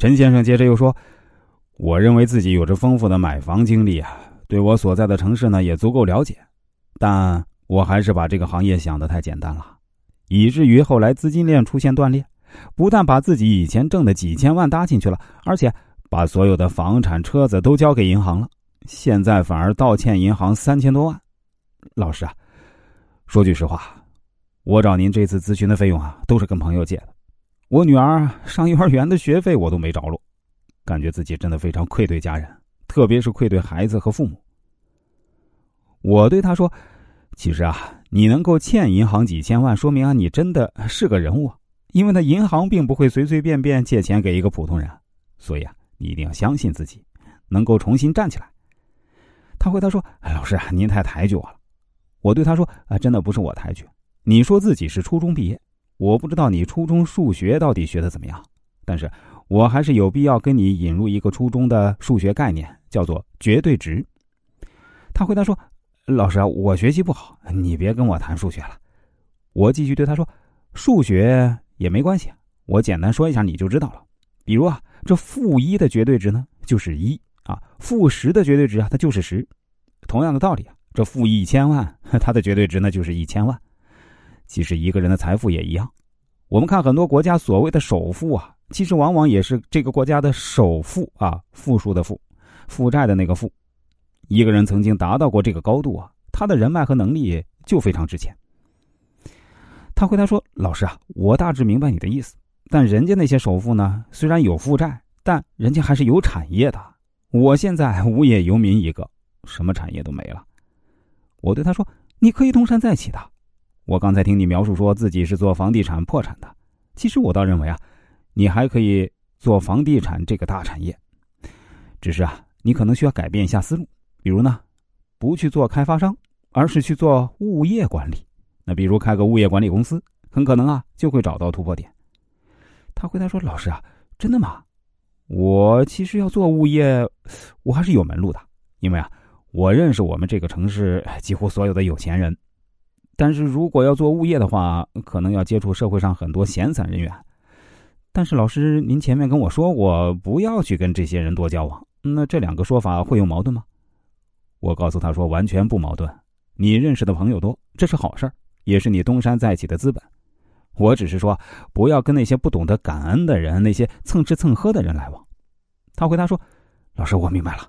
陈先生接着又说：“我认为自己有着丰富的买房经历啊，对我所在的城市呢也足够了解，但我还是把这个行业想得太简单了，以至于后来资金链出现断裂，不但把自己以前挣的几千万搭进去了，而且把所有的房产、车子都交给银行了，现在反而倒欠银行三千多万。老师啊，说句实话，我找您这次咨询的费用啊，都是跟朋友借的。”我女儿上幼儿园的学费我都没着落，感觉自己真的非常愧对家人，特别是愧对孩子和父母。我对他说：“其实啊，你能够欠银行几千万，说明啊你真的是个人物，因为那银行并不会随随便便借钱给一个普通人，所以啊，你一定要相信自己，能够重新站起来。”他回答说：“老师啊，您太抬举我了。”我对他说：“啊，真的不是我抬举，你说自己是初中毕业。”我不知道你初中数学到底学的怎么样，但是我还是有必要跟你引入一个初中的数学概念，叫做绝对值。他回答说：“老师啊，我学习不好，你别跟我谈数学了。”我继续对他说：“数学也没关系，我简单说一下你就知道了。比如啊，这负一的绝对值呢就是一啊，负十的绝对值啊它就是十。同样的道理啊，这负一千万 它的绝对值呢就是一千万。”其实一个人的财富也一样，我们看很多国家所谓的首富啊，其实往往也是这个国家的首富啊，富庶的富，负债的那个负。一个人曾经达到过这个高度啊，他的人脉和能力就非常值钱。他回答说：“老师啊，我大致明白你的意思，但人家那些首富呢，虽然有负债，但人家还是有产业的。我现在无业游民一个，什么产业都没了。”我对他说：“你可以东山再起的。”我刚才听你描述说自己是做房地产破产的，其实我倒认为啊，你还可以做房地产这个大产业，只是啊，你可能需要改变一下思路，比如呢，不去做开发商，而是去做物业管理。那比如开个物业管理公司，很可能啊就会找到突破点。他回答说：“老师啊，真的吗？我其实要做物业，我还是有门路的，因为啊，我认识我们这个城市几乎所有的有钱人。”但是如果要做物业的话，可能要接触社会上很多闲散人员。但是老师，您前面跟我说过，不要去跟这些人多交往。那这两个说法会有矛盾吗？我告诉他说，完全不矛盾。你认识的朋友多，这是好事也是你东山再起的资本。我只是说，不要跟那些不懂得感恩的人、那些蹭吃蹭喝的人来往。他回答说：“老师，我明白了。”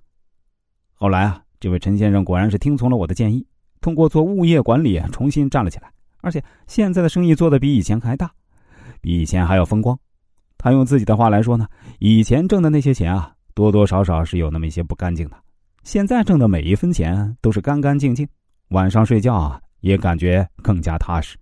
后来啊，这位陈先生果然是听从了我的建议。通过做物业管理重新站了起来，而且现在的生意做得比以前还大，比以前还要风光。他用自己的话来说呢，以前挣的那些钱啊，多多少少是有那么一些不干净的，现在挣的每一分钱都是干干净净，晚上睡觉啊也感觉更加踏实。